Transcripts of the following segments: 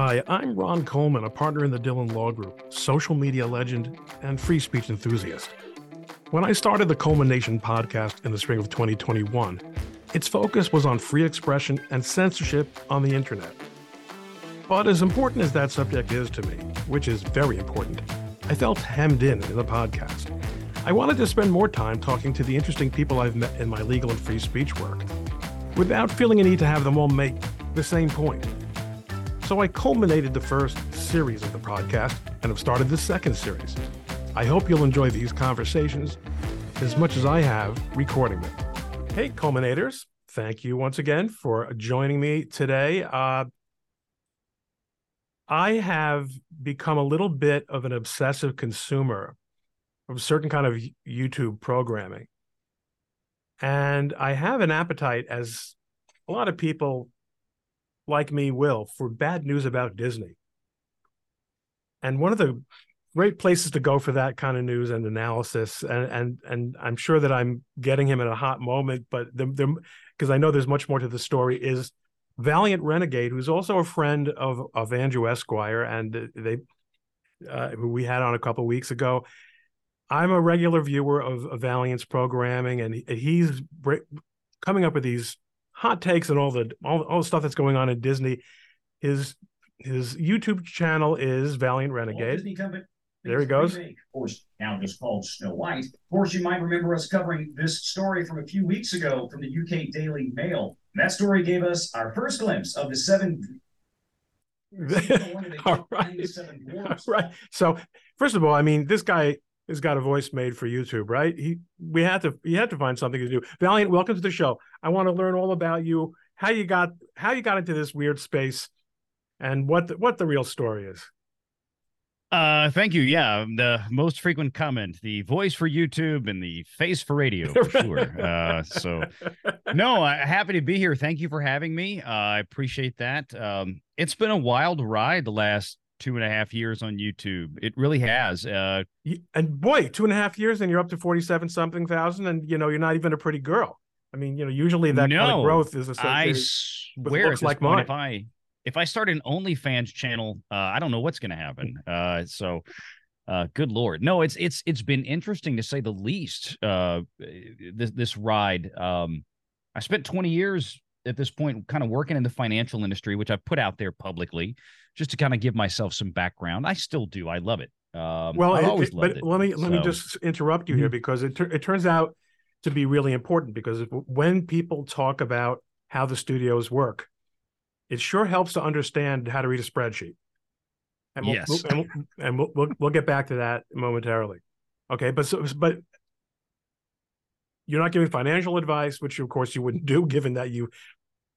Hi, I'm Ron Coleman, a partner in the Dhillon Law Group, social media legend, and free speech enthusiast. When I started the Coleman Nation podcast in the spring of 2021, its focus was on free expression and censorship on the internet. But as important as that subject is to me, which is very important, I felt hemmed in in the podcast. I wanted to spend more time talking to the interesting people I've met in my legal and free speech work, without feeling a need to have them all make the same point. So I culminated the first series of the podcast and have started the second series. I hope you'll enjoy these conversations as much as I have recording them. Hey, culminators, thank you once again for joining me today. Uh, I have become a little bit of an obsessive consumer of certain kind of YouTube programming. And I have an appetite, as a lot of people like me will for bad news about Disney. And one of the great places to go for that kind of news and analysis, and and and I'm sure that I'm getting him at a hot moment, but because I know there's much more to the story is Valiant Renegade, who's also a friend of of Andrew Esquire, and they uh, who we had on a couple weeks ago. I'm a regular viewer of, of Valiant's programming, and he's coming up with these hot takes and all the all, all the stuff that's going on in Disney. His his YouTube channel is Valiant Renegade. There he goes. Of course, now just called Snow White. Of course, you might remember us covering this story from a few weeks ago from the UK Daily Mail. that story gave us our first glimpse of the seven. all right. All right. So, first of all, I mean, this guy has got a voice made for YouTube, right? He we had to he had to find something to do. Valiant, welcome to the show. I want to learn all about you, how you got how you got into this weird space, and what the, what the real story is. Uh, thank you. Yeah, the most frequent comment: the voice for YouTube and the face for radio, for sure. uh, so, no, uh, happy to be here. Thank you for having me. Uh, I appreciate that. Um, it's been a wild ride the last two and a half years on YouTube. It really has. Uh, and boy, two and a half years, and you're up to forty-seven something thousand, and you know you're not even a pretty girl. I mean, you know, usually that no, kind of growth is. A, I swear, looks like mine. If I if I start an OnlyFans channel, uh, I don't know what's going to happen. Uh, so. Uh, good lord, no! It's it's it's been interesting to say the least. Uh, this this ride. Um, I spent 20 years at this point kind of working in the financial industry, which I've put out there publicly just to kind of give myself some background. I still do. I love it. Um, well, I've always loved but it. let me let me just interrupt you mm-hmm. here because it it turns out to be really important because when people talk about how the studios work, it sure helps to understand how to read a spreadsheet. And we'll, yes, we'll, and, we'll, and we'll, we'll, we'll get back to that momentarily. Okay, but so, but you're not giving financial advice, which of course you wouldn't do, given that you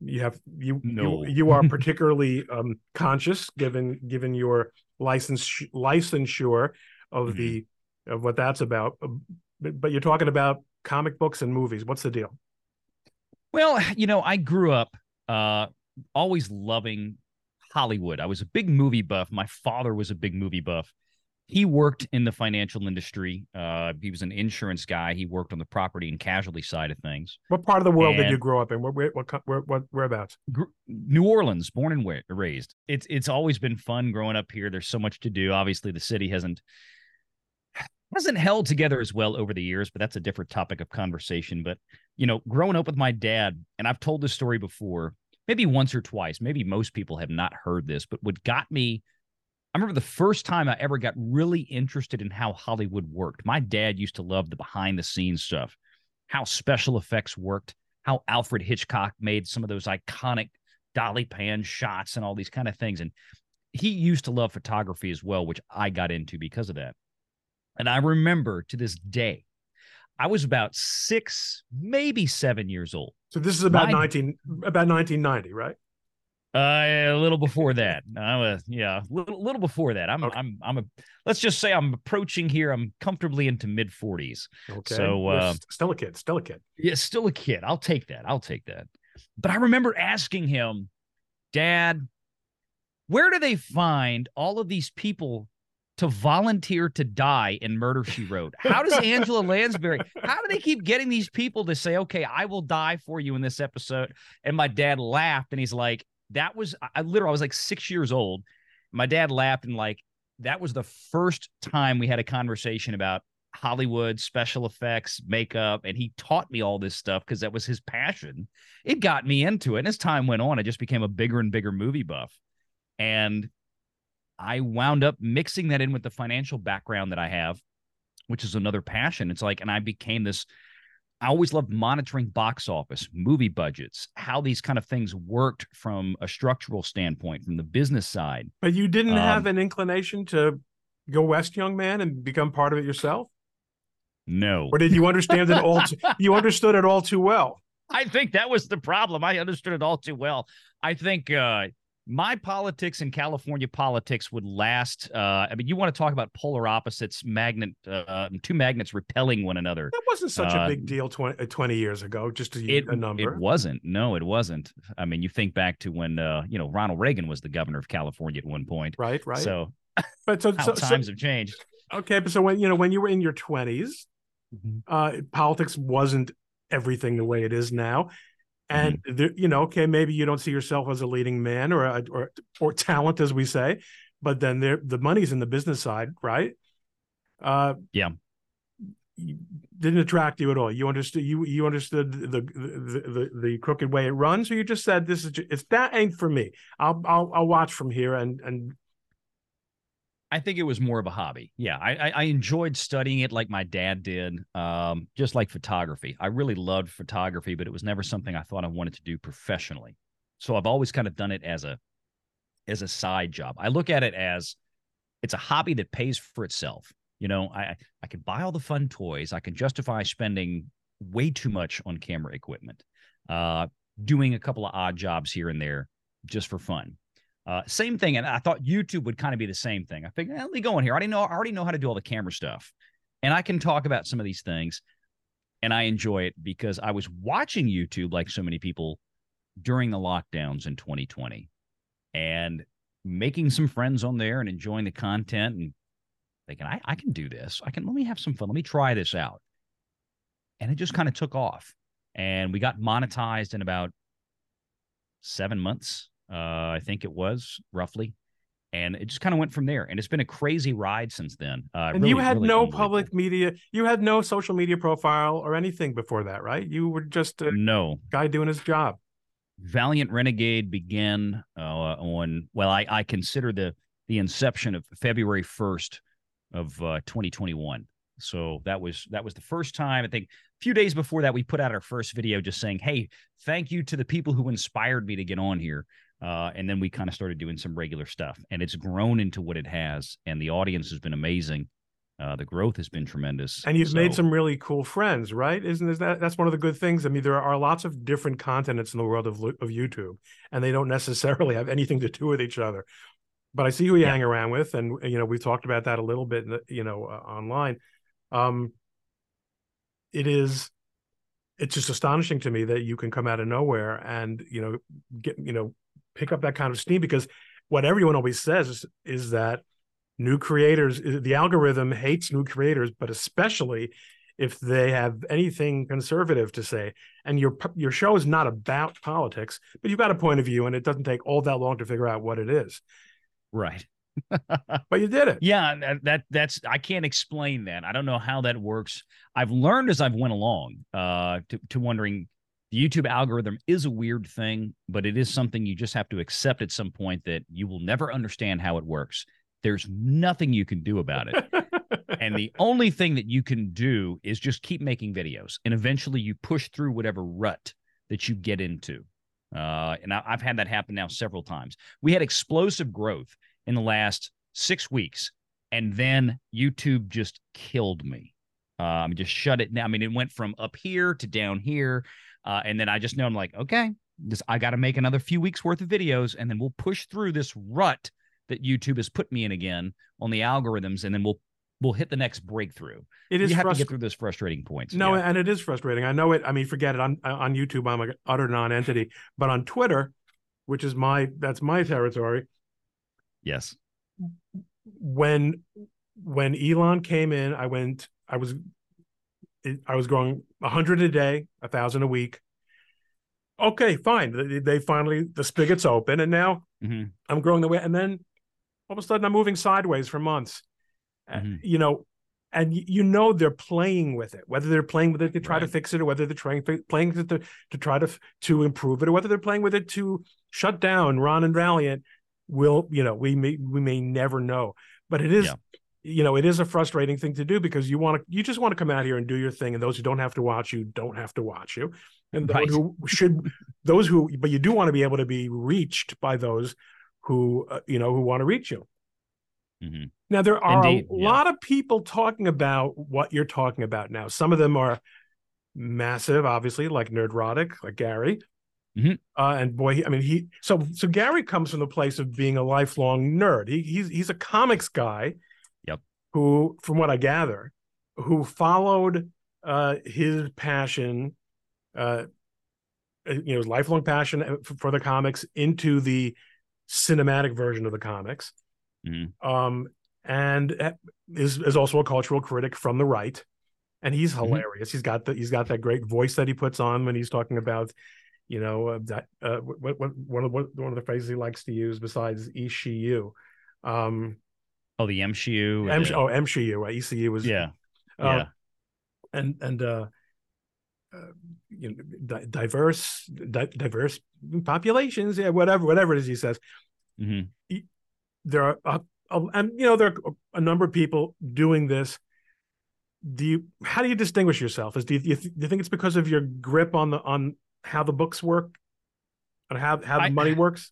you have you no. you, you are particularly um, conscious given given your license licensure of mm-hmm. the of what that's about. Um, but, but you're talking about comic books and movies. What's the deal? Well you know i grew up uh always loving hollywood. I was a big movie buff. My father was a big movie buff he worked in the financial industry. Uh, he was an insurance guy. He worked on the property and casualty side of things. What part of the world and did you grow up in? Where, where, where, where whereabouts? New Orleans, born and raised. It's it's always been fun growing up here. There's so much to do. Obviously, the city hasn't hasn't held together as well over the years, but that's a different topic of conversation. But you know, growing up with my dad, and I've told this story before, maybe once or twice. Maybe most people have not heard this, but what got me I remember the first time I ever got really interested in how Hollywood worked. My dad used to love the behind the scenes stuff, how special effects worked, how Alfred Hitchcock made some of those iconic dolly pan shots and all these kind of things. And he used to love photography as well, which I got into because of that. And I remember to this day, I was about six, maybe seven years old. So this is about My, nineteen about nineteen ninety, right? Uh, a little before that. I was yeah, a little, little before that. I'm okay. I'm I'm a let's just say I'm approaching here. I'm comfortably into mid 40s. Okay. So uh, still a kid, still a kid. Yeah, still a kid. I'll take that. I'll take that. But I remember asking him, Dad, where do they find all of these people to volunteer to die in Murder She Wrote? How does Angela Lansbury, how do they keep getting these people to say, okay, I will die for you in this episode? And my dad laughed and he's like, that was I literally I was like six years old. My dad laughed and like that was the first time we had a conversation about Hollywood, special effects, makeup, and he taught me all this stuff because that was his passion. It got me into it. And as time went on, I just became a bigger and bigger movie buff. And I wound up mixing that in with the financial background that I have, which is another passion. It's like, and I became this. I always loved monitoring box office, movie budgets, how these kind of things worked from a structural standpoint, from the business side. But you didn't um, have an inclination to go west, young man, and become part of it yourself. No. Or did you understand it all? Too, you understood it all too well. I think that was the problem. I understood it all too well. I think uh, my politics and California politics would last. Uh, I mean, you want to talk about polar opposites, magnet, uh, two magnets repelling one another. That wasn't such a big uh, deal 20, uh, 20 years ago, just a, it, a number. It wasn't. No, it wasn't. I mean, you think back to when, uh, you know, Ronald Reagan was the governor of California at one point. Right, right. So, but so, so, times so, have changed. Okay, but so when you know when you were in your 20s, mm-hmm. uh, politics wasn't everything the way it is now and mm-hmm. you know, okay, maybe you don't see yourself as a leading man or a, or or talent, as we say, but then there the money's in the business side, right? Uh, yeah, didn't attract you at all. You understood you you understood the the, the the crooked way it runs, or you just said this is just, it's that ain't for me. I'll I'll I'll watch from here and and I think it was more of a hobby. Yeah, I, I enjoyed studying it like my dad did, um, just like photography. I really loved photography, but it was never something I thought I wanted to do professionally. So I've always kind of done it as a as a side job. I look at it as it's a hobby that pays for itself. You know, I I can buy all the fun toys. I can justify spending way too much on camera equipment, uh, doing a couple of odd jobs here and there just for fun. Uh, same thing, and I thought YouTube would kind of be the same thing. I figured, eh, let me go in here. I already know, I already know how to do all the camera stuff, and I can talk about some of these things, and I enjoy it because I was watching YouTube like so many people during the lockdowns in 2020, and making some friends on there and enjoying the content and thinking, I, I can do this. I can let me have some fun. Let me try this out, and it just kind of took off, and we got monetized in about seven months I think it was roughly. And it just kind of went from there. And it's been a crazy ride since then. Uh, and really, you had really no public media, you had no social media profile or anything before that, right? You were just a no guy doing his job. Valiant Renegade began uh, on, well, I, I consider the, the inception of February 1st of uh, 2021. So that was that was the first time I think a few days before that we put out our first video just saying, "Hey, thank you to the people who inspired me to get on here. Uh, and then we kind of started doing some regular stuff, and it's grown into what it has. And the audience has been amazing. Uh, the growth has been tremendous. And you've so, made some really cool friends, right? Isn't that that's one of the good things? I mean, there are lots of different continents in the world of of YouTube, and they don't necessarily have anything to do with each other. But I see who you yeah. hang around with, and you know we've talked about that a little bit, you know, uh, online. Um, it is it's just astonishing to me that you can come out of nowhere and you know get you know pick up that kind of steam because what everyone always says is, is that new creators the algorithm hates new creators but especially if they have anything conservative to say. And your your show is not about politics but you've got a point of view and it doesn't take all that long to figure out what it is. Right. But you did it. Yeah that, that that's i can't explain that. I don't know how that works. I've learned as i've went along uh to, to wondering the YouTube algorithm is a weird thing, but it is something you just have to accept at some point that you will never understand how it works. There's nothing you can do about it. and the only thing that you can do is just keep making videos. And eventually you push through whatever rut that you get into. Uh, and I, have had that happen now several times. We had explosive growth in the last six weeks, and then YouTube just killed me. Um, just shut it down. I mean, it went from up here to down here. Uh, and then I just know I'm like, okay, this I got to make another few weeks worth of videos, and then we'll push through this rut that YouTube has put me in again on the algorithms, and then we'll we'll hit the next breakthrough. It is you have frust- to get through those frustrating points. No, yeah. and it is frustrating. I know it. I mean, forget it. On on YouTube, I'm an utter non-entity, but on Twitter, which is my that's my territory. Yes. When when Elon came in, I went. I was I was growing a hundred a day, a thousand a week. okay, fine. They, they finally the spigot's open, and now hmm I'm growing the way, and then all of a sudden I'm moving sideways for months. Uh, Mhm. you know, and you know they're playing with it, whether they're playing with it to try to fix it, or whether they're trying playing with it to, to try to to improve it, or whether they're playing with it to shut down Ron and Valiant. Will you know we may we may never know, but it is. Yeah. You know, it is a frustrating thing to do because you want to, you just want to come out here and do your thing, and those who don't have to watch you don't have to watch you, and those who should, those who, but you do want to be able to be reached by those who, uh, you know, who want to reach you. hmm Now there are Indeed, a yeah. lot of people talking about what you're talking about now. Some of them are massive, obviously, like Nerdrotic, like Gary. Mhm. Uh, and boy, he, I mean, he so so Gary comes from the place of being a lifelong nerd. He he's he's a comics guy. Who, from what I gather, who followed uh, his passion, uh, you know, his lifelong passion uh, for, the comics into the cinematic version of the comics Mhm. um, and uh, is is also a cultural critic from the right, and he's Mhm. hilarious. He's got the he's got that great voice that he puts on when he's talking about, you know, uh, that uh, what, what one of what, one of the phrases he likes to use besides ECU, um, Oh, the MCU. M- the- oh MCU, right? ECU was yeah. uh, yeah. and and uh, uh, you know, di- diverse di- diverse populations, yeah, whatever whatever it is he says. hmm there are a, a, and you know there are a number of people doing this do you how do you distinguish yourself is do you, do you, th- do you think it's because of your grip on the on how the books work and how how the I- money works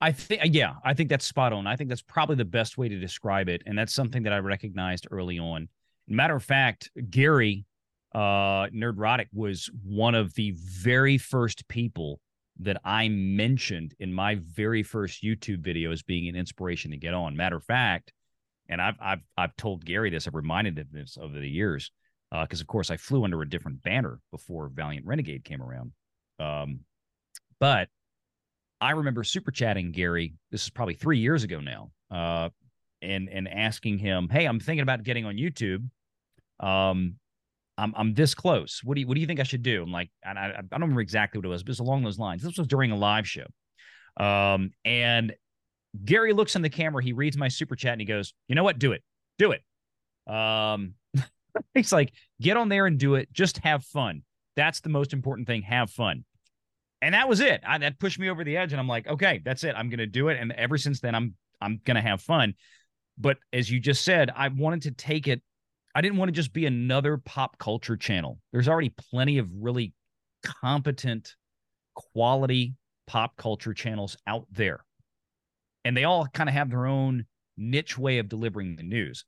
I think, yeah, I think that's spot on. I think that's probably the best way to describe it, and that's something that I recognized early on. Matter of fact, Gary, uh, Nerdrotic was one of the very first people that I mentioned in my very first YouTube video as being an inspiration to get on. Matter of fact, and I've I've I've told Gary this, I've reminded him this over the years, because of course I flew under a different banner before Valiant Renegade came around. Um, but I remember super chatting Gary. This is probably three years ago now, uh, and and asking him, "Hey, I'm thinking about getting on YouTube. Um, I'm I'm this close. What do you what do you think I should do?" I'm like, I I don't remember exactly what it was, but it's along those lines. This was during a live show, um, and Gary looks in the camera. He reads my super chat and he goes, "You know what? Do it. Do it." Um, he's like, "Get on there and do it. Just have fun. That's the most important thing. Have fun." And that was it. I, that pushed me over the edge, and I'm like, okay, that's it. I'm gonna do it. And ever since then, I'm I'm gonna have fun. But as you just said, I wanted to take it. I didn't want to just be another pop culture channel. There's already plenty of really competent, quality pop culture channels out there, and they all kind of have their own niche way of delivering the news.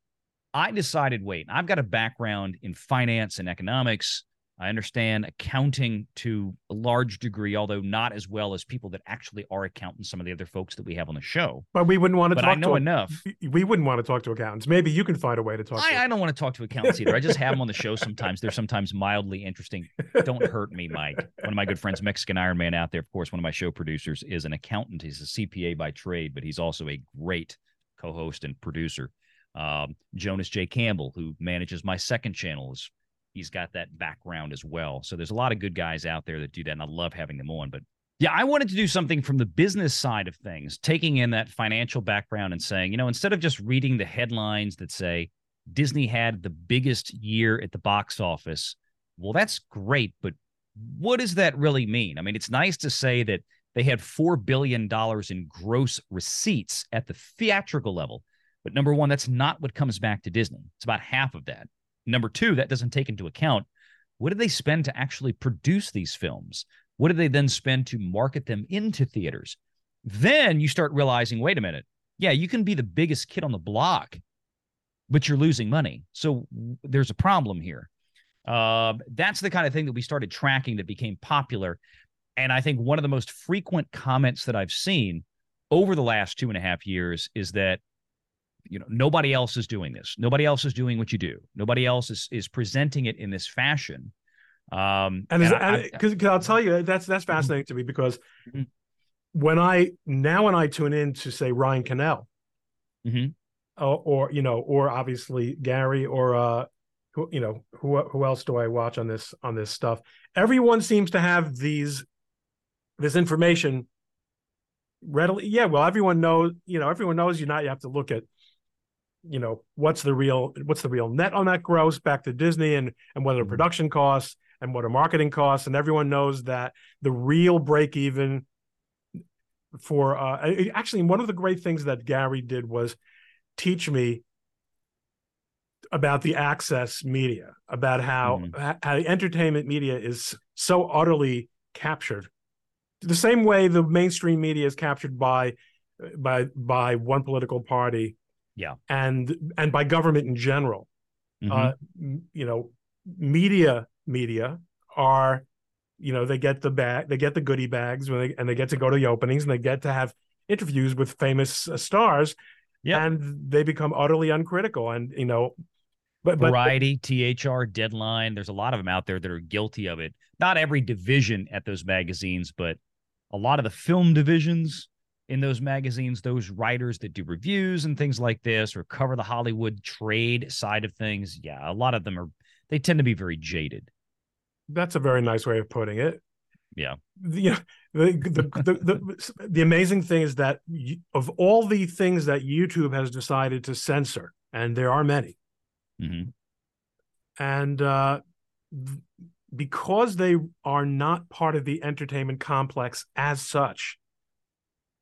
I decided, wait, I've got a background in finance and economics. I understand accounting to a large degree, although not as well as people that actually are accountants, some of the other folks that we have on the show. but we wouldn't want to But talk I know to enough. we wouldn't want to talk to accountants maybe you can find a way to talk to I, I don't want to talk to accountants either. I just have them on the show sometimes. They're sometimes mildly interesting. Don't hurt me, Mike. One of my good friends, Mexican Iron Man out there, of course, one of my show producers is an accountant. He's a CPA by trade, but he's also a great co-host and producer. Um, Jonas J. Campbell, who manages my second channel, is he's got that background as well. So there's a lot of good guys out there that do that, and I love having them on. But yeah, I wanted to do something from the business side of things, taking in that financial background and saying, you know, instead of just reading the headlines that say Disney had the biggest year at the box office, well, that's great, but what does that really mean? I mean, it's nice to say that they had $4 billion in gross receipts at the theatrical level. But number one, that's not what comes back to Disney. It's about half of that. Number two, that doesn't take into account what did they spend to actually produce these films? What did they then spend to market them into theaters? Then you start realizing, wait a minute, yeah, you can be the biggest kid on the block, but you're losing money. So there's a problem here. Uh, that's the kind of thing that we started tracking that became popular. And I think one of the most frequent comments that I've seen over the last two and a half years is that you know nobody else is doing this nobody else is doing what you do nobody else is is presenting it in this fashion um and because i'll tell you that's that's fascinating to me because Mhm. when i now when i tune in to say ryan Kinel Mhm. or, or you know or obviously gary or uh who you know who who else do i watch on this on this stuff everyone seems to have these this information readily. Yeah, well, everyone knows. You know, everyone knows you not. You have to look at you know what's the real what's the real net on that gross back to Disney and and what are Mhm. production costs and what are marketing costs and everyone knows that the real break even for uh actually one of the great things that Gary did was teach me about the access media about how Mhm. how entertainment media is so utterly captured the same way the mainstream media is captured by by by one political party Yeah. and and by government in general Mhm. uh you know media media are you know they get the bag they get the goodie bags when they and they get to go to the openings and they get to have interviews with famous uh, stars Yep. and they become utterly uncritical and you know but but Variety, THR, Deadline. There's a lot of them out there that are guilty of it. Not every division at those magazines, but a lot of the film divisions in those magazines, those writers that do reviews and things like this or cover the Hollywood trade side of things. Yeah, a lot of them are, they tend to be very jaded. that's a very nice way of putting it Yeah. know, the, the, the, the, the amazing thing is that you, of all the things that YouTube has decided to censor, and there are many, hmm and uh, because they are not part of the entertainment complex as such,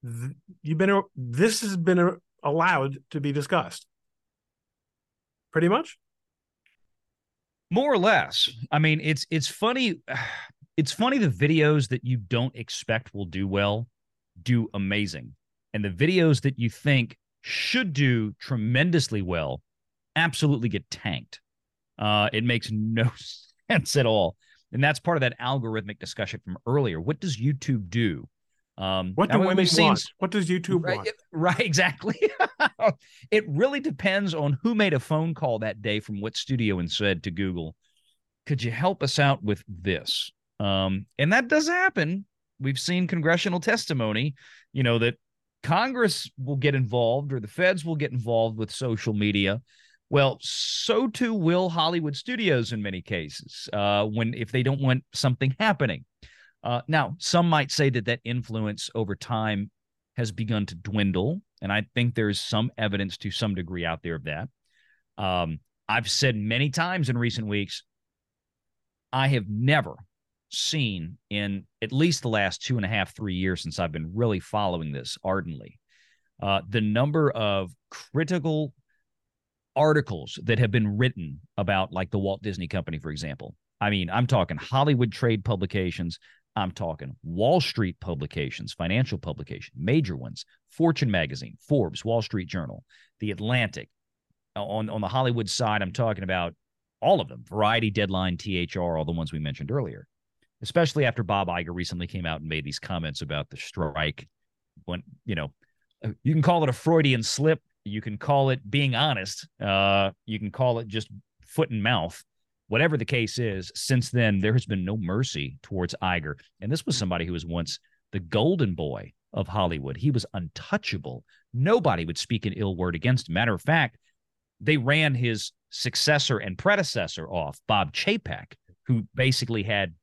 you've been this has been allowed to be discussed. Pretty much. More or less. I mean, it's it's funny. It's funny the videos that you don't expect will do well do amazing. And the videos that you think should do tremendously well absolutely get tanked. Uh, it makes no sense at all. And that's part of that algorithmic discussion from earlier. What does YouTube do? Um, What do women seen want? What does YouTube right, want? right, exactly. it really depends on who made a phone call that day from what studio and said to Google, could you help us out with this? Um, and that does happen. We've seen congressional testimony, you know, that Congress will get involved or the feds will get involved with social media. Well, so too will Hollywood studios in many cases, uh, when if they don't want something happening. Uh, now, some might say that that influence over time has begun to dwindle, and I think there's some evidence to some degree out there of that. Um, I've said many times in recent weeks, I have never seen in at least the last two and a half, three years since I've been really following this ardently, uh, the number of critical articles that have been written about, like the Walt Disney Company, for example. I mean, I'm talking Hollywood trade publications. I'm talking Wall Street publications, financial publication, major ones, Fortune magazine, Forbes, Wall Street Journal, The Atlantic. On on the Hollywood side, I'm talking about all of them, Variety, Deadline, THR, all the ones we mentioned earlier. Especially after Bob Iger recently came out and made these comments about the strike. When you know, you can call it a Freudian slip, you can call it being honest, uh, you can call it just foot and mouth whatever the case is, since then, there has been no mercy towards Iger. And this was somebody who was once the golden boy of Hollywood. He was untouchable. Nobody would speak an ill word against him. Matter of fact, they ran his successor and predecessor off, Bob Chapek, who basically had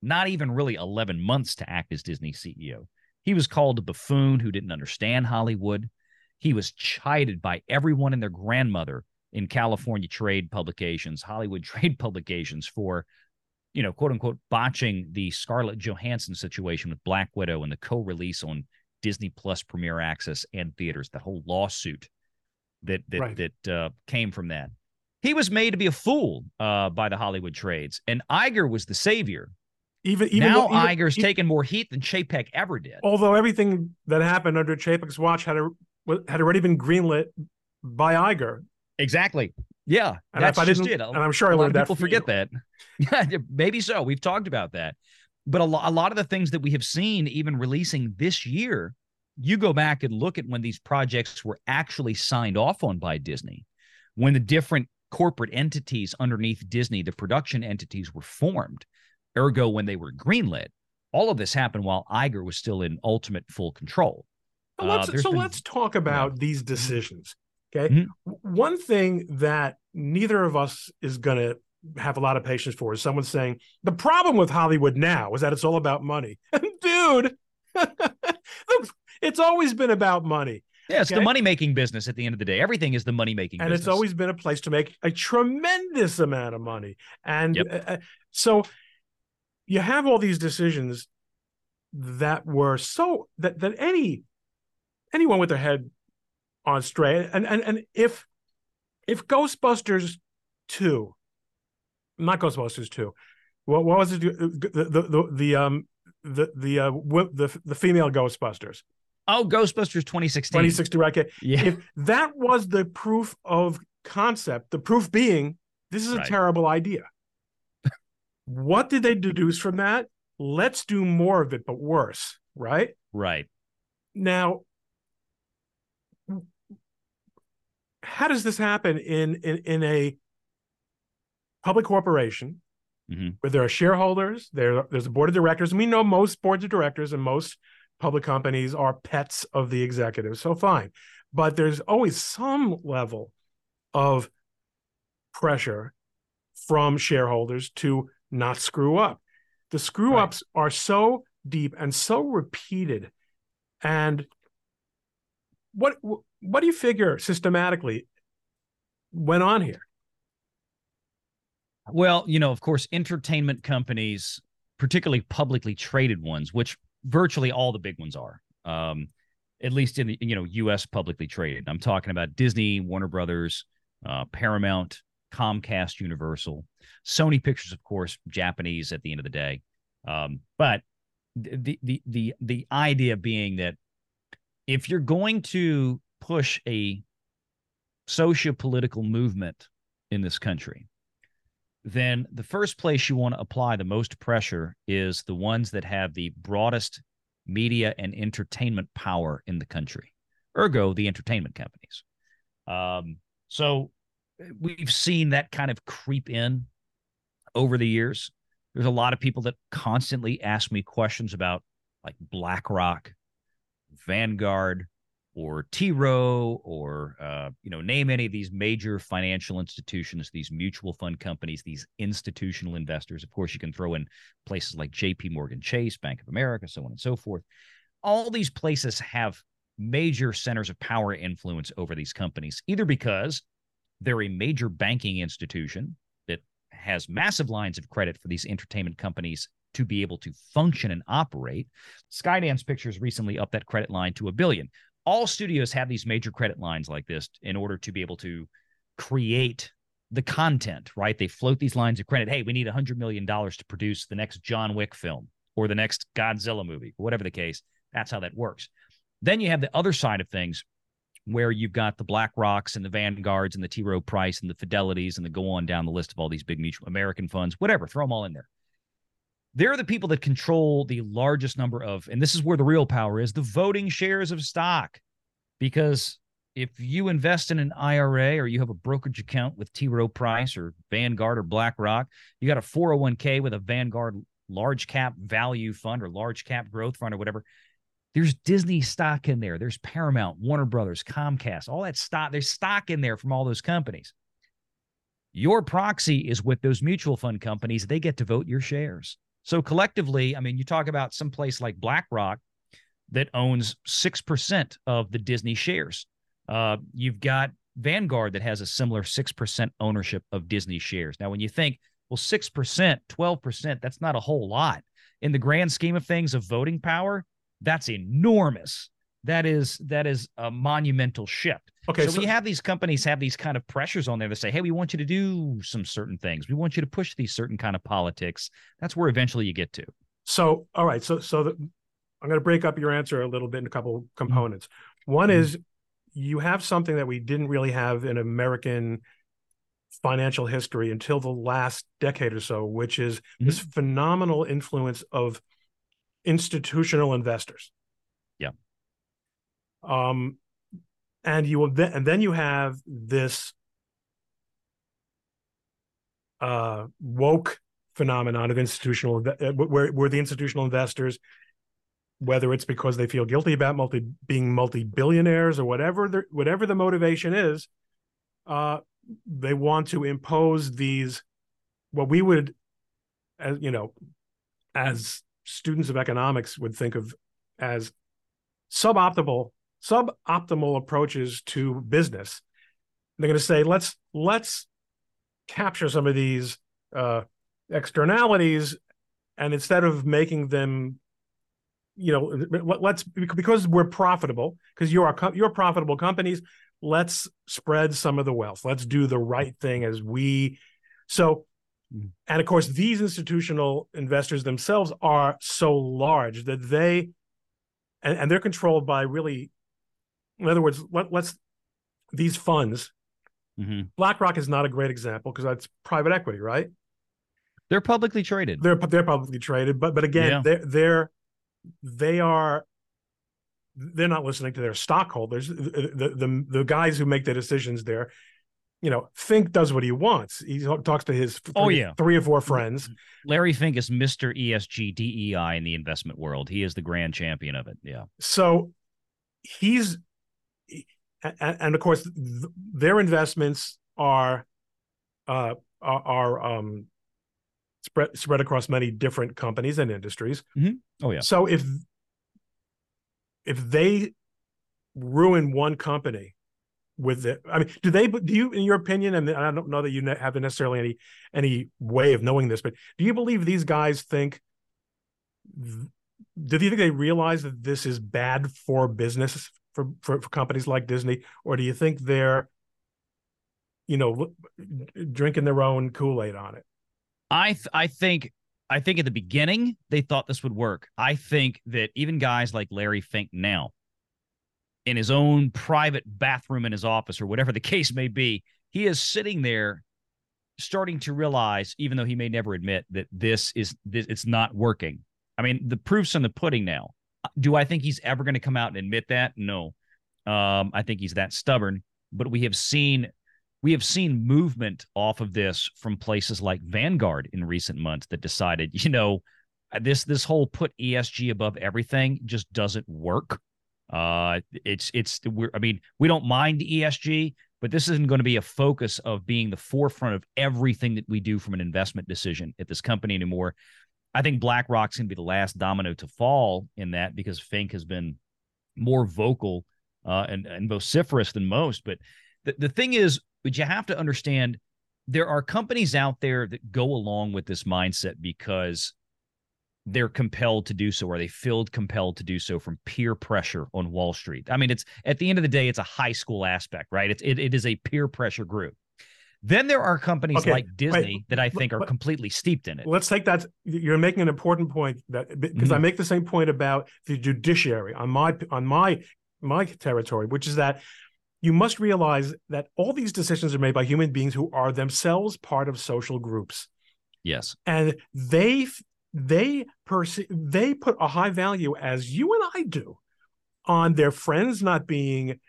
not even really 11 months to act as Disney CEO. He was called a buffoon who didn't understand Hollywood. He was chided by everyone and their grandmother in California trade publications, Hollywood trade publications for, you know, quote unquote, botching the Scarlett Johansson situation with Black Widow and the co release on Disney Plus Premier Access and theaters, that whole lawsuit that that Right. that uh, came from that. He was made to be a fool uh, by the Hollywood trades, and Iger was the savior. Even even now though, even- Iger's e- taken more heat than Chapek ever did. although everything that happened under Chapek's watch had a, had already been greenlit by Iger, Exactly. Yeah, and that's if I just didn't, it. and I'm sure I a lot learned of that people from forget you. that. Yeah, maybe so. We've talked about that, but a, lo- a lot of the things that we have seen, even releasing this year, you go back and look at when these projects were actually signed off on by Disney, when the different corporate entities underneath Disney, the production entities, were formed. Ergo, when they were greenlit, all of this happened while Iger was still in ultimate full control. So Uh, let's there's so been- let's talk about these decisions. Okay, Mhm. One thing that neither of us is going to have a lot of patience for is someone saying the problem with Hollywood now is that it's all about money. Dude, it's always been about money. Yeah, it's okay? the money making business at the end of the day. Everything is the money making and business. it's always been a place to make a tremendous amount of money. And yep. uh, uh so you have all these decisions that were so that that any anyone with their head on straight and and and if if Ghostbusters two, not Ghostbusters two, what what was it the the the, the um the the uh the the female Ghostbusters. Oh, Ghostbusters 2016. 2016, right? Okay. Yeah. If that was the proof of concept, the proof being this is a right. terrible idea. what did they deduce from that? Let's do more of it, but worse, right? Right. Now, how does this happen in in, in a public corporation mm-hmm. where there are shareholders, there there's a board of directors, and we know most boards of directors and most public companies are pets of the executive, so fine. But there's always some level of pressure from shareholders to not screw up. The screw ups right. are so deep and so repeated. And what what do you figure systematically went on here? Well, you know, of course, entertainment companies, particularly publicly traded ones, which virtually all the big ones are, um, at least in the you know U.S. publicly traded. I'm talking about Disney, Warner Brothers, uh, Paramount, Comcast, Universal, Sony Pictures, of course, Japanese at the end of the day. Um, but the the the the idea being that if you're going to push a socio-political movement in this country, then the first place you want to apply the most pressure is the ones that have the broadest media and entertainment power in the country, ergo, the entertainment companies. Um, so we've seen that kind of creep in over the years. There's a lot of people that constantly ask me questions about like BlackRock, Vanguard, or T. Rowe, or uh, you know, name any of these major financial institutions, these mutual fund companies, these institutional investors. Of course, you can throw in places like J.P. Morgan Chase, Bank of America, so on and so forth. All these places have major centers of power influence over these companies, either because they're a major banking institution that has massive lines of credit for these entertainment companies to be able to function and operate. Skydance Pictures recently upped that credit line to a billion all studios have these major credit lines like this in order to be able to create the content, right? They float these lines of credit. Hey, we need a hundred million dollars to produce the next John Wick film or the next Godzilla movie, whatever the case. That's how that works. Then you have the other side of things where you've got the Black Rocks and the Vanguards and the T. Rowe Price and the Fidelities and the go on down the list of all these big mutual American funds, whatever, throw them all in there they're the people that control the largest number of, and this is where the real power is the voting shares of stock. Because if you invest in an IRA or you have a brokerage account with T. Rowe Price or Vanguard or BlackRock, you got a 401k with a Vanguard large cap value fund or large cap growth fund or whatever. There's Disney stock in there. There's Paramount, Warner Brothers, Comcast, all that stock. There's stock in there from all those companies. Your proxy is with those mutual fund companies. They get to vote your shares. So collectively, I mean, you talk about some place like BlackRock that owns 6% of the Disney shares. Uh, you've got Vanguard that has a similar 6% ownership of Disney shares. Now, when you think, well, 6%, 12%, that's not a whole lot. In the grand scheme of things of voting power, that's enormous. That is that is a monumental shift. Okay, so, so when you have these companies have these kind of pressures on there to say, "Hey, we want you to do some certain things. We want you to push these certain kind of politics." That's where eventually you get to. So, all right, so so the, I'm going to break up your answer a little bit in a couple components. One mm-hmm. is you have something that we didn't really have in American financial history until the last decade or so, which is mm-hmm. this phenomenal influence of institutional investors. Yeah. Um, and you will then and then you have this uh, woke phenomenon of institutional uh, where where the institutional investors whether it's because they feel guilty about multi being multi-billionaires or whatever the, whatever the motivation is uh, they want to impose these what we would as you know as students of economics would think of as suboptimal suboptimal approaches to business. They're going to say, let's let's capture some of these uh, externalities, and instead of making them, you know, let's because we're profitable because you're you're profitable companies. Let's spread some of the wealth. Let's do the right thing as we. So, mm-hmm. and of course, these institutional investors themselves are so large that they, and, and they're controlled by really in other words, let, us these funds. Mm-hmm. BlackRock is not a great example because that's private equity, right? They're publicly traded. They're they're publicly traded, but but again, yeah. they're they're they are they're not listening to their stockholders. The, the, the the guys who make the decisions there, you know, Fink does what he wants. He talks to his oh yeah three or four friends. Larry Fink is Mister ESG DEI in the investment world. He is the grand champion of it. Yeah. So he's and, and of course, th- their investments are uh, are, are um, spread spread across many different companies and industries. Mm-hmm. Oh yeah. So if if they ruin one company with it, I mean, do they? Do you, in your opinion, and I don't know that you have necessarily any any way of knowing this, but do you believe these guys think? Do you think they realize that this is bad for business for, for, for companies like Disney, or do you think they're, you know, drinking their own Kool Aid on it? I th- I think I think at the beginning they thought this would work. I think that even guys like Larry Fink now, in his own private bathroom in his office or whatever the case may be, he is sitting there starting to realize, even though he may never admit that this is this, it's not working. I mean, the proof's in the pudding now. Do I think he's ever going to come out and admit that? No. Um, I think he's that stubborn. But we have seen we have seen movement off of this from places like Vanguard in recent months that decided, you know, this this whole put ESG above everything just doesn't work. Uh, it's it's we're I mean we don't mind ESG, but this isn't going to be a focus of being the forefront of everything that we do from an investment decision at this company anymore. I think BlackRock's going to be the last domino to fall in that because Fink has been more vocal uh, and, and vociferous than most. But the, the thing is, but you have to understand there are companies out there that go along with this mindset because they're compelled to do so or they feel compelled to do so from peer pressure on Wall Street. I mean, it's at the end of the day, it's a high school aspect, right? It's, it, it is a peer pressure group. Then there are companies okay, like Disney wait, that I think are completely steeped in it. Let's take that. You're making an important point that because mm-hmm. I make the same point about the judiciary on my on my my territory, which is that you must realize that all these decisions are made by human beings who are themselves part of social groups. Yes, and they they perceive they put a high value as you and I do on their friends not being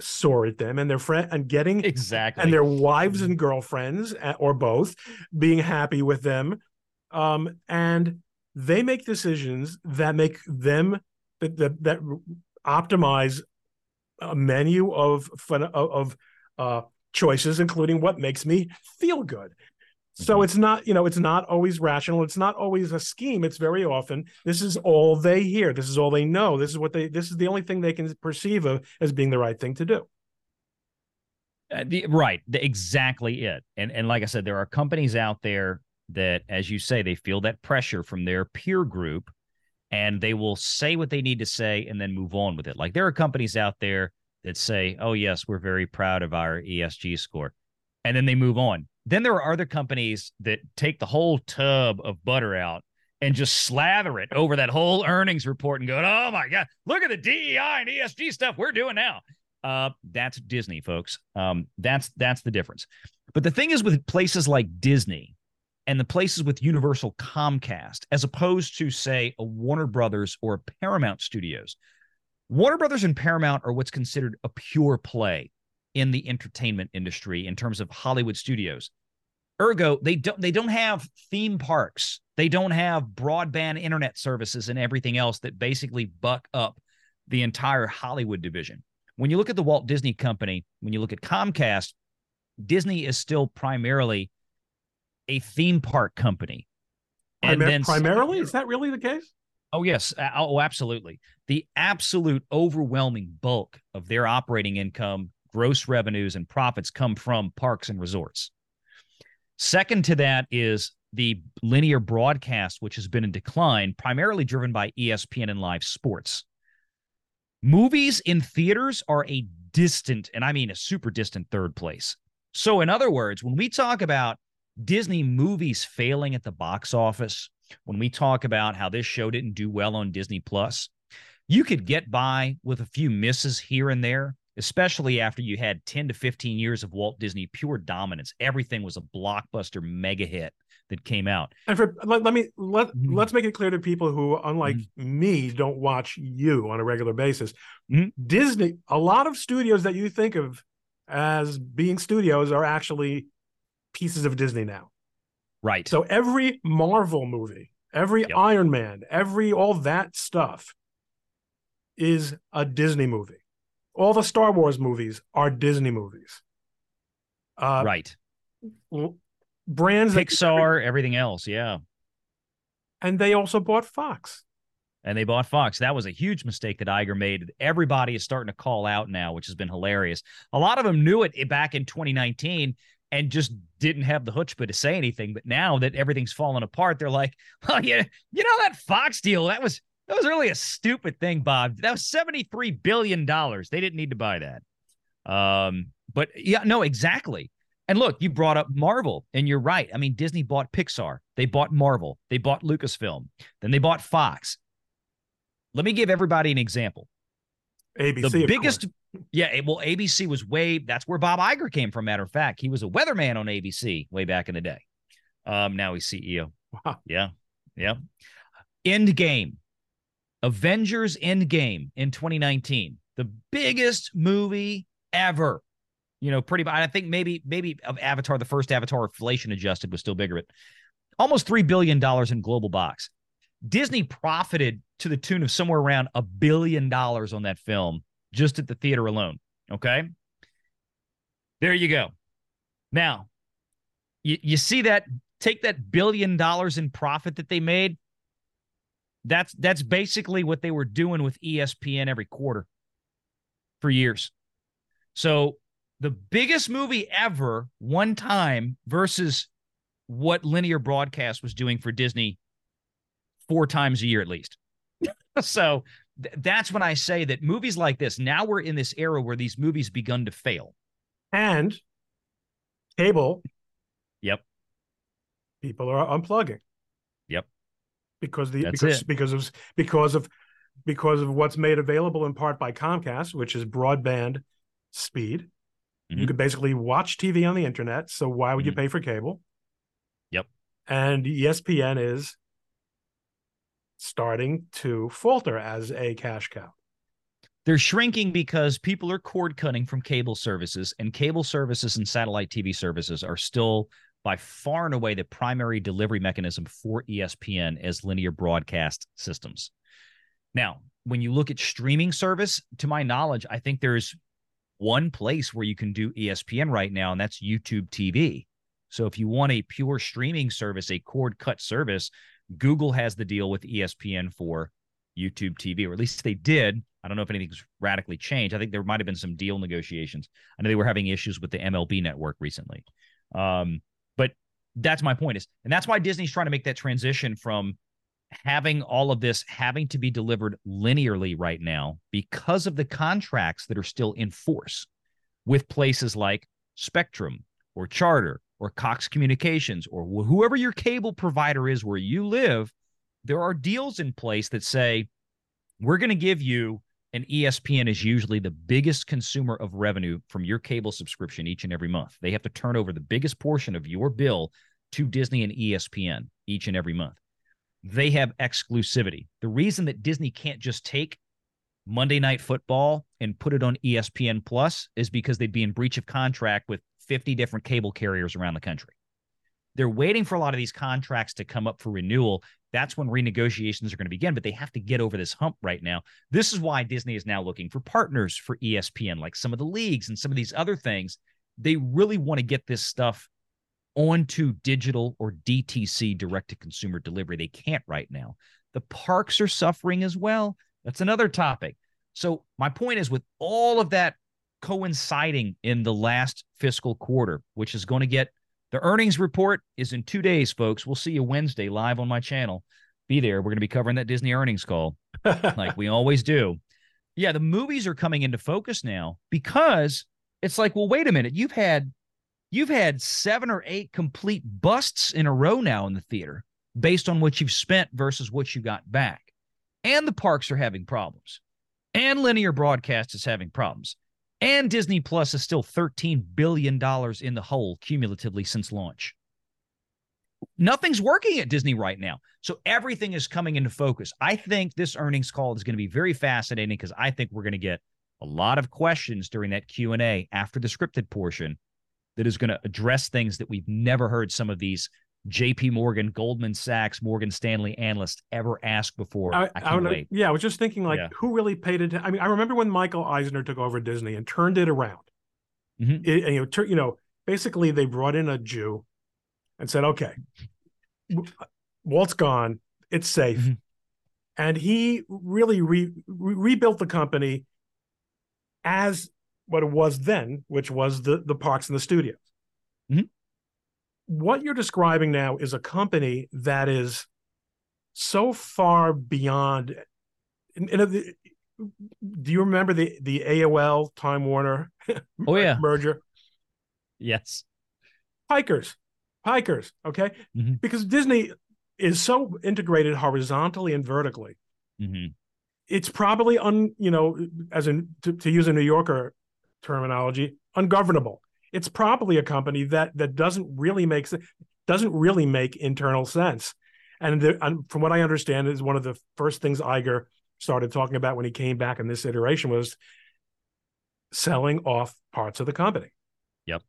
sore at them and their friend and getting exactly. and their wives and girlfriends eh, or both being happy with them um and they make decisions that make them that that, that optimize a menu of fun of uh choices including what makes me feel good so mm-hmm. it's not, you know, it's not always rational. It's not always a scheme. It's very often this is all they hear. This is all they know. This is what they. This is the only thing they can perceive of as being the right thing to do. Uh, the, right, the, exactly it. And and like I said, there are companies out there that, as you say, they feel that pressure from their peer group, and they will say what they need to say and then move on with it. Like there are companies out there that say, "Oh yes, we're very proud of our ESG score," and then they move on then there are other companies that take the whole tub of butter out and just slather it over that whole earnings report and go, oh my God, look at the DEI and ESG stuff we're doing now. Uh, that's Disney, folks. Um, that's that's the difference. But the thing is with places like Disney and the places with Universal Comcast, as opposed to say a Warner Brothers or a Paramount Studios, Warner Brothers and Paramount are what's considered a pure play in the entertainment industry in terms of Hollywood studios. Ergo, they don't they don't have theme parks. They don't have broadband internet services and everything else that basically buck up the entire Hollywood division. When you look at the Walt Disney Company, when you look at Comcast, Disney is still primarily a theme park company. And then primarily, is that really the case? Oh, yes. Oh, absolutely. The absolute overwhelming bulk of their operating income, gross revenues, and profits come from parks and resorts. Second to that is the linear broadcast, which has been in decline, primarily driven by ESPN and live sports. Movies in theaters are a distant, and I mean a super distant third place. So, in other words, when we talk about Disney movies failing at the box office, when we talk about how this show didn't do well on Disney Plus, you could get by with a few misses here and there, especially after you had 10 to 15 years of Walt Disney pure dominance. Everything was a blockbuster mega hit that came out. And for let, let me let mm-hmm. let's make it clear to people who, unlike mm-hmm. me, don't watch you on a regular basis. Mm-hmm. Disney, a lot of studios that you think of as being studios are actually pieces of Disney now. Right. So every Marvel movie, every yep. Iron Man, every all that stuff is a Disney movie. All the Star Wars movies are Disney movies. Uh, right. Brands Pixar, that, everything else, yeah. And they also bought Fox. And they bought Fox. That was a huge mistake that Iger made. Everybody is starting to call out now, which has been hilarious. A lot of them knew it back in 2019 and just didn't have the chutzpah to say anything. But now that everything's fallen apart, they're like, "Oh yeah, you know that Fox deal that was that was really a stupid thing, Bob. That was seventy three billion dollars. They didn't need to buy that." Um, but yeah, no, exactly. And look, you brought up Marvel, and you're right. I mean, Disney bought Pixar, they bought Marvel, they bought Lucasfilm, then they bought Fox. Let me give everybody an example. ABC, the biggest yeah, well, ABC was way. That's where Bob Iger came from. Matter of fact, he was a weatherman on ABC way back in the day. Um, now he's CEO. Wow. Yeah, yeah. Endgame, Avengers Endgame in 2019, the biggest movie ever. You know, pretty. I think maybe maybe of Avatar, the first Avatar, inflation adjusted was still bigger, but almost three billion dollars in global box. Disney profited to the tune of somewhere around a billion dollars on that film just at the theater alone. Okay. There you go. Now, you, you see that take that billion dollars in profit that they made. That's that's basically what they were doing with ESPN every quarter for years. So the biggest movie ever one time versus what linear broadcast was doing for Disney four times a year at least. so th- that's when I say that movies like this, now we're in this era where these movies begun to fail. And cable. Yep. People are unplugging. Because the that's because it. because of because of because of what's made available in part by Comcast, which is broadband speed. Mm-hmm. You could basically watch TV on the internet. So why would mm-hmm. you pay for cable? Yep. And ESPN is starting to falter as a cash cow. They're shrinking because people are cord cutting from cable services, and cable services and satellite TV services are still by far and away the primary delivery mechanism for ESPN as linear broadcast systems. Now, when you look at streaming service, to my knowledge, I think there's one place where you can do ESPN right now, and that's YouTube TV. So if you want a pure streaming service, a cord cut service, Google has the deal with ESPN for YouTube TV, or at least they did. I don't know if anything's radically changed. I think there might have been some deal negotiations. I know they were having issues with the MLB network recently. Um, but that's my point is, and that's why Disney's trying to make that transition from having all of this having to be delivered linearly right now because of the contracts that are still in force with places like Spectrum or Charter or Cox Communications or whoever your cable provider is where you live, there are deals in place that say, we're going to give you and ESPN is usually the biggest consumer of revenue from your cable subscription each and every month. They have to turn over the biggest portion of your bill to Disney and ESPN each and every month. They have exclusivity. The reason that Disney can't just take Monday Night Football and put it on ESPN Plus is because they'd be in breach of contract with 50 different cable carriers around the country. They're waiting for a lot of these contracts to come up for renewal. That's when renegotiations are going to begin, but they have to get over this hump right now. This is why Disney is now looking for partners for ESPN, like some of the leagues and some of these other things. They really want to get this stuff onto digital or DTC direct to consumer delivery. They can't right now. The parks are suffering as well. That's another topic. So, my point is with all of that coinciding in the last fiscal quarter, which is going to get the earnings report is in two days, folks. We'll see you Wednesday live on my channel. Be there. We're going to be covering that Disney earnings call like we always do. Yeah, the movies are coming into focus now because it's like, well, wait a minute. You've had you've had seven or eight complete busts in a row now in the theater based on what you've spent versus what you got back. And the parks are having problems. And linear broadcast is having problems. And Disney Plus is still $13 billion in the hole cumulatively since launch. Nothing's working at Disney right now. So everything is coming into focus. I think this earnings call is going to be very fascinating because I think we're going to get a lot of questions during that Q&A after the scripted portion that is going to address things that we've never heard some of these JP Morgan, Goldman Sachs, Morgan Stanley analysts ever asked before. I, I I. Yeah, I was just thinking, like, yeah. who really paid attention? I mean, I remember when Michael Eisner took over Disney and turned it around. Mm-hmm. It, and, you know, ter- you know, basically they brought in a Jew and said, "Okay, Walt's gone, it's safe," mm-hmm. and he really re- re- rebuilt the company as what it was then, which was the the parks and the studios. Mm-hmm what you're describing now is a company that is so far beyond. And, do you remember the the AOL Time Warner? Oh yeah, merger. Yes, Hikers, hikers. Okay, mm-hmm. because Disney is so integrated horizontally and vertically. Mm-hmm. It's probably un you know as in to, to use a New Yorker terminology ungovernable it's probably a company that that doesn't really make doesn't really make internal sense. And the, from what I understand, is one of the first things Iger started talking about when he came back in this iteration was selling off parts of the company. Yep.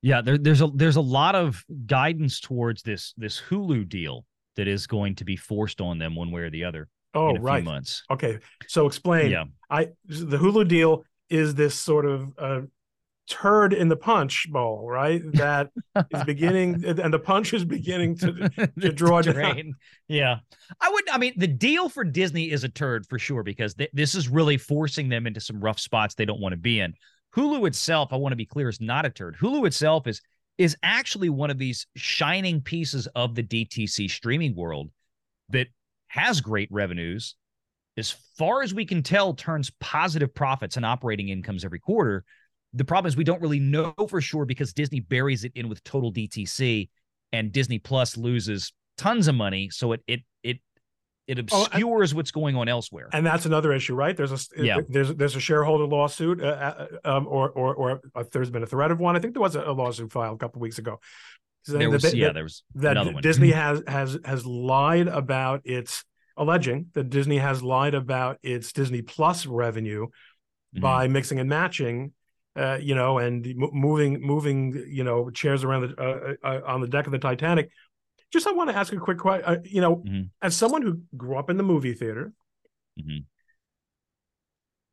Yeah, there, there's a there's a lot of guidance towards this this Hulu deal that is going to be forced on them one way or the other. Oh, right. months. Okay, so explain. Yeah, I the Hulu deal is this sort of uh, turd in the punch bowl, right? That is beginning, and the punch is beginning to to draw down. Yeah, I would. I mean, the deal for Disney is a turd for sure because th- this is really forcing them into some rough spots they don't want to be in. Hulu itself, I want to be clear, is not a turd. Hulu itself is is actually one of these shining pieces of the DTC streaming world that has great revenues as far as we can tell, turns positive profits and operating incomes every quarter. The problem is we don't really know for sure because Disney buries it in with total DTC and Disney Plus loses tons of money. So it it it it obscures oh, what's going on elsewhere. And that's another issue, right? There's a yeah. there's there's a shareholder lawsuit, uh, uh, um, or or or uh, there's been a threat of one. I think there was a, a lawsuit filed a couple weeks ago. There was, that, yeah, there was that Disney has has has lied about its alleging that Disney has lied about its Disney Plus revenue mm-hmm. by mixing and matching, uh, you know, and m- moving moving you know chairs around the uh, uh, uh, on the deck of the Titanic. Just I want to ask a quick question. Uh, you know, mm-hmm. as someone who grew up in the movie theater, mm-hmm.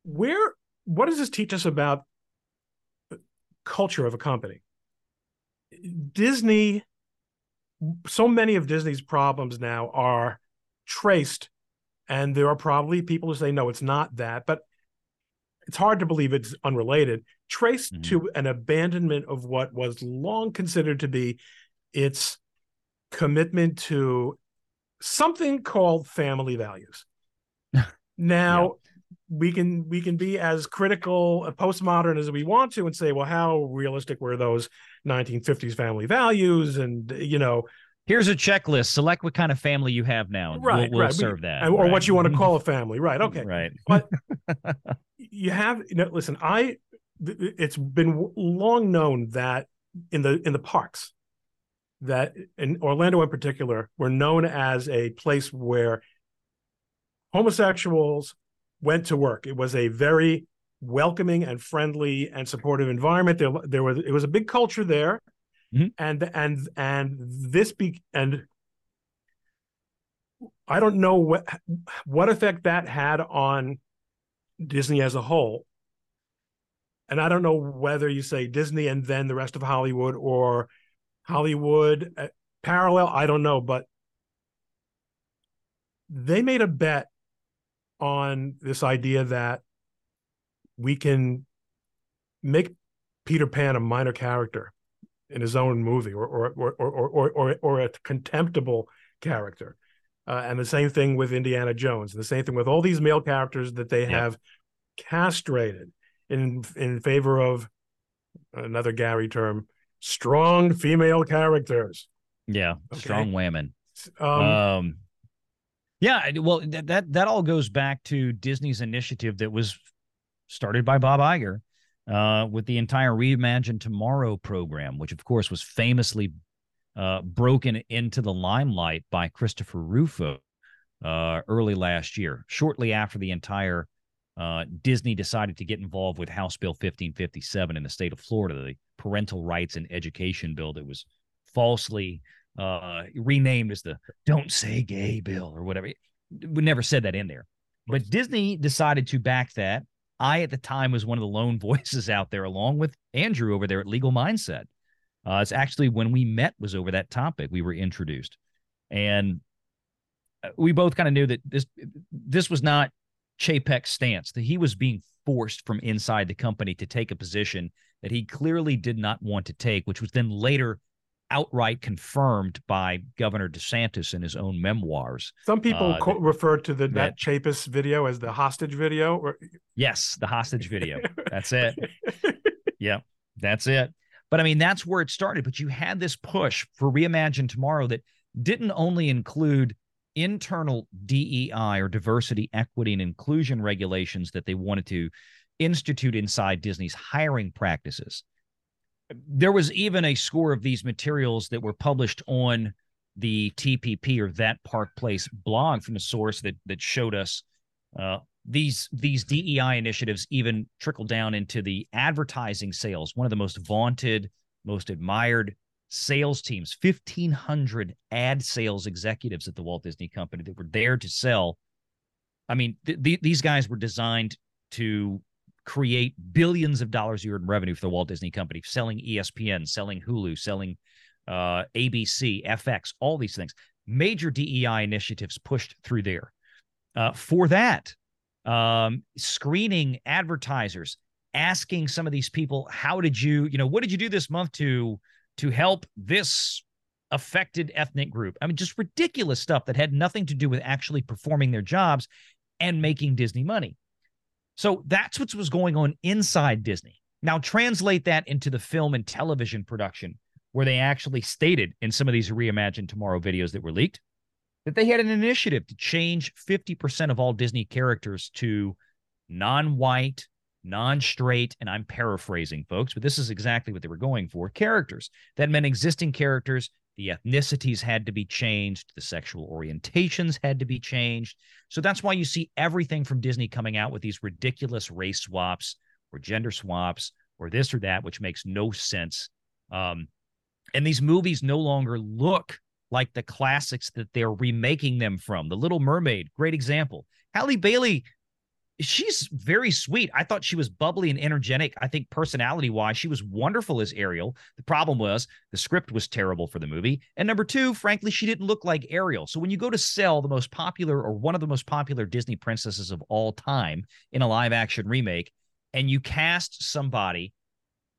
where what does this teach us about culture of a company? Disney, so many of Disney's problems now are traced. And there are probably people who say, no, it's not that. But it's hard to believe it's unrelated, traced mm-hmm. to an abandonment of what was long considered to be its commitment to something called family values. now, yeah. we can we can be as critical uh, postmodern as we want to and say well how realistic were those 1950s family values and you know here's a checklist. Select what kind of family you have now. right, we'll, we'll right. serve that, or right. what you want to call a family. Right. Okay. Right. But you have, you know, listen. I. It's been long known that in the in the parks, that in Orlando in particular, were known as a place where homosexuals went to work. It was a very welcoming and friendly and supportive environment. There, there was it was a big culture there. Mm-hmm. And and and this be and I don't know what what effect that had on Disney as a whole. And I don't know whether you say Disney and then the rest of Hollywood or Hollywood uh, parallel. I don't know, but they made a bet on this idea that we can make Peter Pan a minor character in his own movie or or or or or or, or a contemptible character. Uh, and the same thing with Indiana Jones. The same thing with all these male characters that they have castrated in in favor of another Gary term, strong female characters. Yeah, okay. strong women. Um, um, yeah, well, that, that that all goes back to Disney's initiative that was started by Bob Iger uh, with the entire Reimagine Tomorrow program, which of course was famously uh, broken into the limelight by Christopher Rufo uh, early last year, shortly after the entire uh, Disney decided to get involved with House Bill 1557 in the state of Florida, the parental rights and education bill that was falsely uh, renamed as the "Don't Say Gay" bill or whatever. We never said that in there, but Disney decided to back that. I at the time was one of the lone voices out there, along with Andrew over there at Legal Mindset. Uh, it's actually when we met was over that topic we were introduced, and uh, we both kind of knew that this this was not Chapek's stance that he was being forced from inside the company to take a position that he clearly did not want to take, which was then later outright confirmed by Governor DeSantis in his own memoirs. Some people uh, co- refer to the that, Chapek video as the hostage video. Or... Yes, the hostage video. That's it. yeah, that's it. But I mean, that's where it started. But you had this push for Reimagine Tomorrow that didn't only include internal DEI or diversity, equity, and inclusion regulations that they wanted to institute inside Disney's hiring practices. There was even a score of these materials that were published on the TPP or that Park Place blog from a source that that showed us uh, these these DEI initiatives even trickle down into the advertising sales, one of the most vaunted, most admired sales teams, 1,500 ad sales executives at the Walt Disney Company that were there to sell. I mean, th- th- these guys were designed to create billions of dollars a year in revenue for the Walt Disney Company, selling ESPN, selling Hulu, selling uh, ABC, FX, all these things. Major DEI initiatives pushed through there. Uh, for that, um, screening advertisers, asking some of these people, how did you, you know, what did you do this month to to help this affected ethnic group? I mean, just ridiculous stuff that had nothing to do with actually performing their jobs and making Disney money. So that's what was going on inside Disney. Now translate that into the film and television production, where they actually stated in some of these reimagined tomorrow videos that were leaked that they had an initiative to change 50% of all Disney characters to non white, non straight, and I'm paraphrasing, folks, but this is exactly what they were going for characters. That meant existing characters, the ethnicities had to be changed, the sexual orientations had to be changed. So that's why you see everything from Disney coming out with these ridiculous race swaps or gender swaps or this or that, which makes no sense. Um, and these movies no longer look like the classics that they're remaking them from. The Little Mermaid, great example. Halle Bailey, she's very sweet. I thought she was bubbly and energetic. I think personality wise, she was wonderful as Ariel. The problem was the script was terrible for the movie. And number two, frankly, she didn't look like Ariel. So when you go to sell the most popular or one of the most popular Disney princesses of all time in a live action remake, and you cast somebody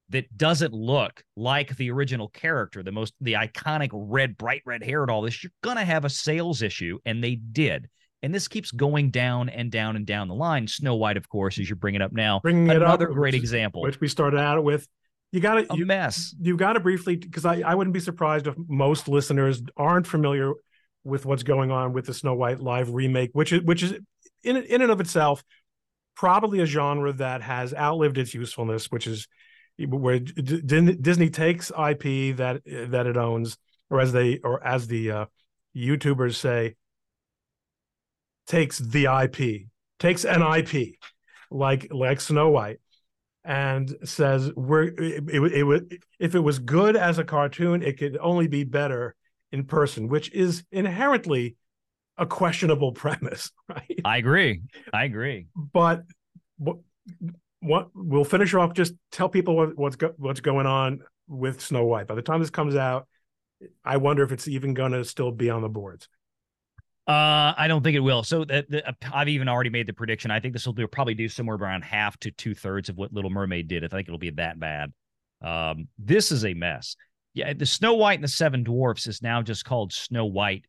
that doesn't look like the original character, the most the iconic red, bright red hair and all this, you're gonna have a sales issue, and they did. And this keeps going down and down and down the line. Snow White, of course, as you're bringing up now, bringing another another great example, which we started out with. You got to a you, mess. You got to briefly because I, I wouldn't be surprised if most listeners aren't familiar with what's going on with the Snow White live remake, which is which is in in and of itself probably a genre that has outlived its usefulness, which is where Disney takes IP that that it owns, or as they or as the uh, YouTubers say, takes the IP, takes an IP, like like Snow White, and says we're it, it, it would if it was good as a cartoon, it could only be better in person, which is inherently a questionable premise, right? I agree. I agree. But what we'll finish off. Just tell people what, what's go, what's going on with Snow White. By the time this comes out, I wonder if it's even going to still be on the boards. Uh, I don't think it will. So the, the, uh, I've even already made the prediction. I think this will probably do somewhere around half to two thirds of what Little Mermaid did. I think it'll be that bad. Um, this is a mess. Yeah, the Snow White and the Seven Dwarfs is now just called Snow White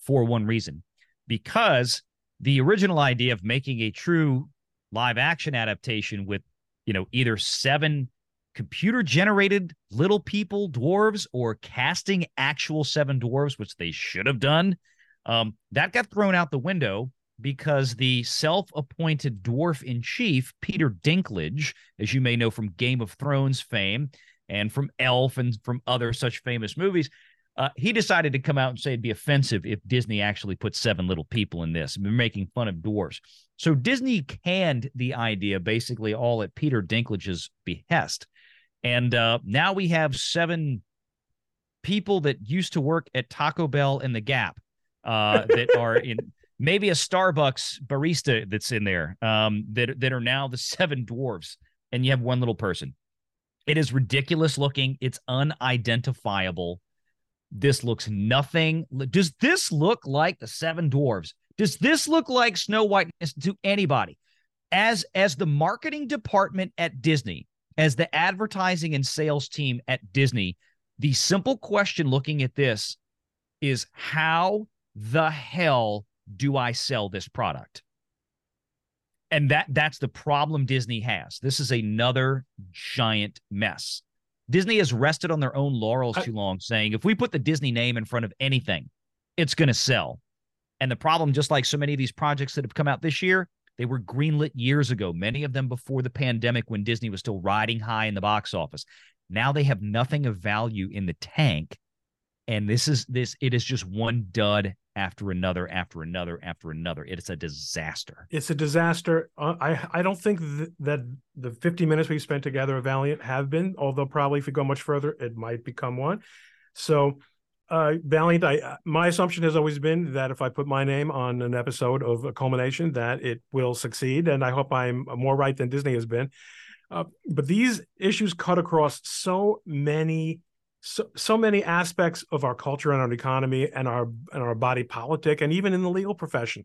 for one reason, because the original idea of making a true live action adaptation with, you know, either seven computer generated little people dwarves or casting actual seven dwarves, which they should have done um, that got thrown out the window because the self appointed dwarf in chief, Peter Dinklage, as you may know from Game of Thrones fame and from Elf and from other such famous movies, uh, he decided to come out and say it'd be offensive if Disney actually put seven little people in this, making fun of dwarfs. So Disney canned the idea basically all at Peter Dinklage's behest. And uh, now we have seven people that used to work at Taco Bell and The Gap uh, that are in maybe a Starbucks barista that's in there um, that that are now the seven dwarves, and you have one little person. It is ridiculous looking. It's unidentifiable. This looks nothing. Does this look like the seven dwarves? Does this look like Snow White to anybody? As as the marketing department at Disney, as the advertising and sales team at Disney, the simple question looking at this is how the hell do I sell this product? And that that's the problem Disney has. This is another giant mess. Disney has rested on their own laurels too long, saying if we put the Disney name in front of anything, it's going to sell. And the problem, just like so many of these projects that have come out this year, they were greenlit years ago, many of them before the pandemic when Disney was still riding high in the box office. Now they have nothing of value in the tank. And this is this, it is just one dud after another after another after another. It's a disaster. It's a disaster. Uh, I I don't think th- that the 50 minutes we've spent together at Valliant have been, although probably if we go much further, it might become one. So, uh, Valliant, I uh, my assumption has always been that if I put my name on an episode of a culmination, that it will succeed, and I hope I'm more right than Disney has been. Uh, but these issues cut across so many so so many aspects of our culture and our economy and our and our body politic and even in the legal profession.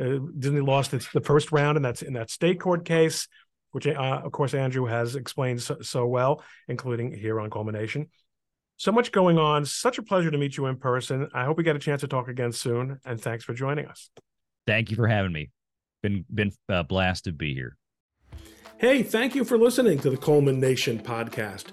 Uh, Disney lost its the first round, and that's in that state court case, which uh, of course Andrew has explained so, so, well, including here on Coleman Nation. So much going on. Such a pleasure to meet you in person. I hope we get a chance to talk again soon. And thanks for joining us. Thank you for having me. Been been uh, blessed to be here. Hey, thank you for listening to the Coleman Nation podcast.